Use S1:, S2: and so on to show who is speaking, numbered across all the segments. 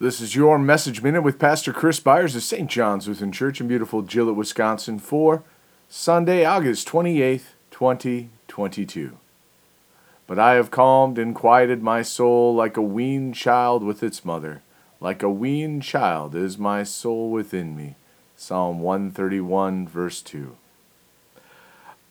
S1: this is your Message Minute with Pastor Chris Byers of St. John's Lutheran Church in beautiful Gillett, Wisconsin for Sunday, August 28th, 2022. But I have calmed and quieted my soul like a weaned child with its mother. Like a weaned child is my soul within me. Psalm 131, verse 2.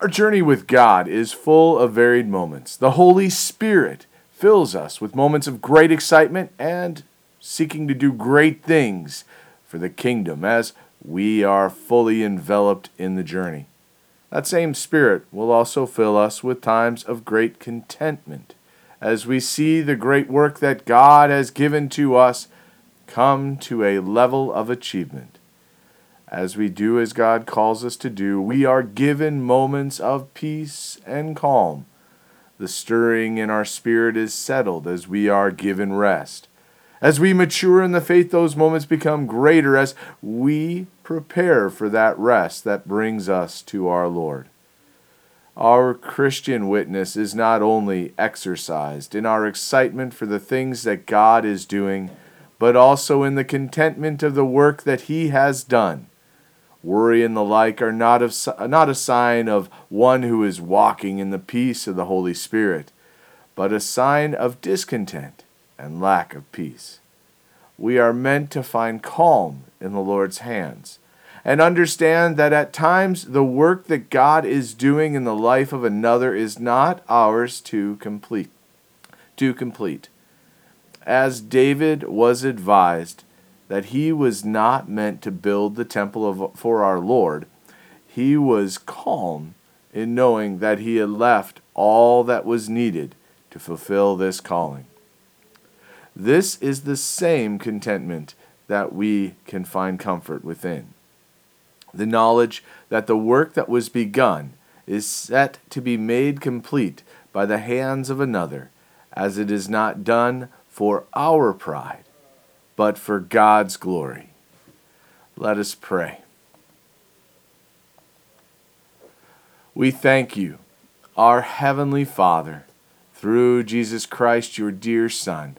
S1: Our journey with God is full of varied moments. The Holy Spirit fills us with moments of great excitement and seeking to do great things for the kingdom as we are fully enveloped in the journey. That same Spirit will also fill us with times of great contentment as we see the great work that God has given to us come to a level of achievement. As we do as God calls us to do, we are given moments of peace and calm. The stirring in our spirit is settled as we are given rest. As we mature in the faith, those moments become greater as we prepare for that rest that brings us to our Lord. Our Christian witness is not only exercised in our excitement for the things that God is doing, but also in the contentment of the work that He has done. Worry and the like are not, of, not a sign of one who is walking in the peace of the Holy Spirit, but a sign of discontent and lack of peace. We are meant to find calm in the Lord's hands and understand that at times the work that God is doing in the life of another is not ours to complete. To complete. As David was advised that he was not meant to build the temple of, for our Lord, he was calm in knowing that he had left all that was needed to fulfill this calling. This is the same contentment that we can find comfort within. The knowledge that the work that was begun is set to be made complete by the hands of another, as it is not done for our pride, but for God's glory. Let us pray. We thank you, our Heavenly Father, through Jesus Christ, your dear Son